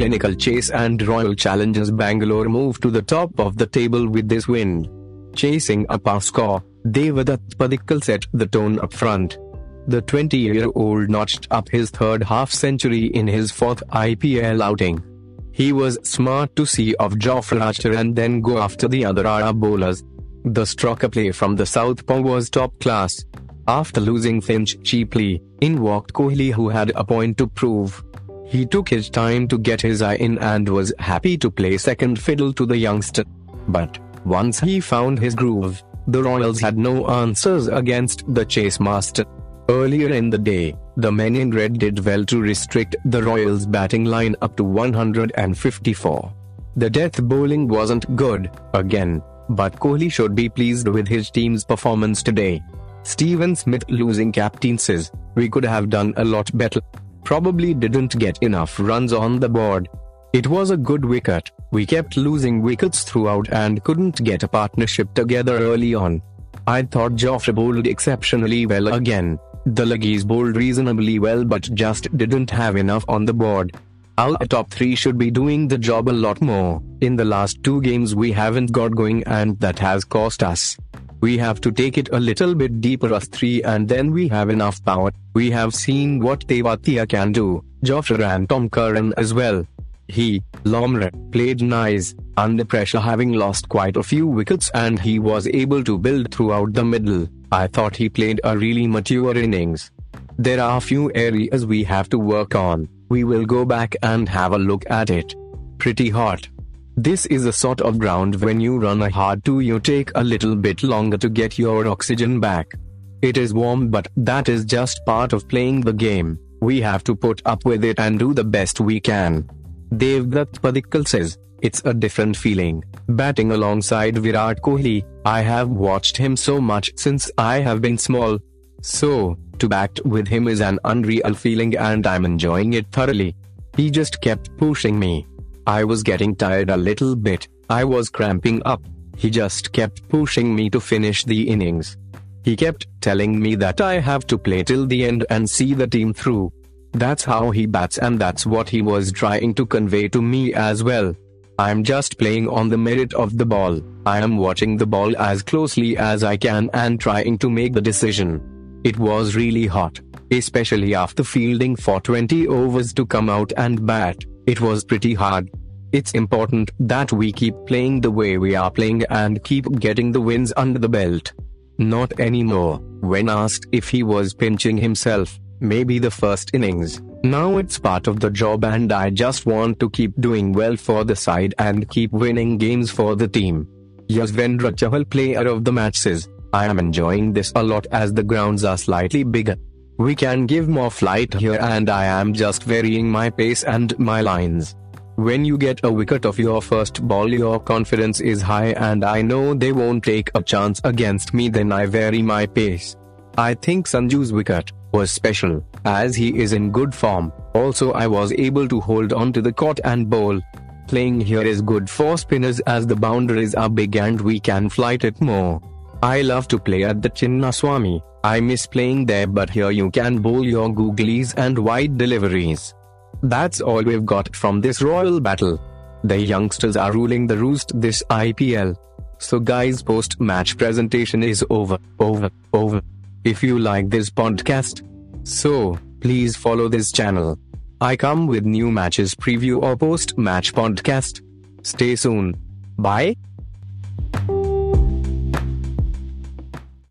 clinical chase and Royal Challengers Bangalore moved to the top of the table with this win. Chasing up our score, Devdutt Padikkal set the tone up front. The 20-year-old notched up his third half-century in his fourth IPL outing. He was smart to see off Jofra Archer and then go after the other RR bowlers. The stroker play from the southpaw was top class. After losing Finch cheaply, in walked Kohli who had a point to prove. He took his time to get his eye in and was happy to play second fiddle to the youngster. But, once he found his groove, the Royals had no answers against the chase master. Earlier in the day, the men in red did well to restrict the Royals' batting line up to 154. The death bowling wasn't good, again, but Kohli should be pleased with his team's performance today. Steven Smith losing captain says, we could have done a lot better. Probably didn't get enough runs on the board. It was a good wicket, we kept losing wickets throughout and couldn't get a partnership together early on. I thought Jofra bowled exceptionally well again. The leggies bowled reasonably well but just didn't have enough on the board. Our top three should be doing the job a lot more. In the last two games we haven't got going and that has cost us. We have to take it a little bit deeper us three and then we have enough power. We have seen what Tewatia can do, Jofra and Tom Curran as well. He, Lomror, played nice, under pressure having lost quite a few wickets and he was able to build throughout the middle. I thought he played a really mature innings. There are a few areas we have to work on, we will go back and have a look at it. Pretty hot. This is a sort of ground when you run a hard to you take a little bit longer to get your oxygen back. It is warm but that is just part of playing the game. We have to put up with it and do the best we can. Devdutt Padikkal says, it's a different feeling. Batting alongside Virat Kohli, I have watched him so much since I have been small. So, to bat with him is an unreal feeling and I'm enjoying it thoroughly. He just kept pushing me. I was getting tired a little bit, I was cramping up. He just kept pushing me to finish the innings. He kept telling me that I have to play till the end and see the team through. That's how he bats and that's what he was trying to convey to me as well. I'm just playing on the merit of the ball. I am watching the ball as closely as I can and trying to make the decision. It was really hot, especially after fielding for 20 overs to come out and bat. It was pretty hard. It's important that we keep playing the way we are playing and keep getting the wins under the belt. Not anymore. When asked if he was pinching himself, maybe the first innings. Now it's part of the job and I just want to keep doing well for the side and keep winning games for the team. Yuzvendra Chahal player of the match says, I am enjoying this a lot as the grounds are slightly bigger. We can give more flight here and I am just varying my pace and my lines. When you get a wicket of your first ball your confidence is high and I know they won't take a chance against me then I vary my pace. I think Sanju's wicket was special, as he is in good form. Also, I was able to hold on to the court and bowl. Playing here is good for spinners as the boundaries are big and we can flight it more. I love to play at the Chinnaswamy. I miss playing there, but here you can bowl your googlies and wide deliveries. That's all we've got from this royal battle. The youngsters are ruling the roost this IPL. So, guys, post match presentation is over, over, over. If you like this podcast, so please follow this channel. I come with new matches preview or post match podcast. Stay soon. Bye.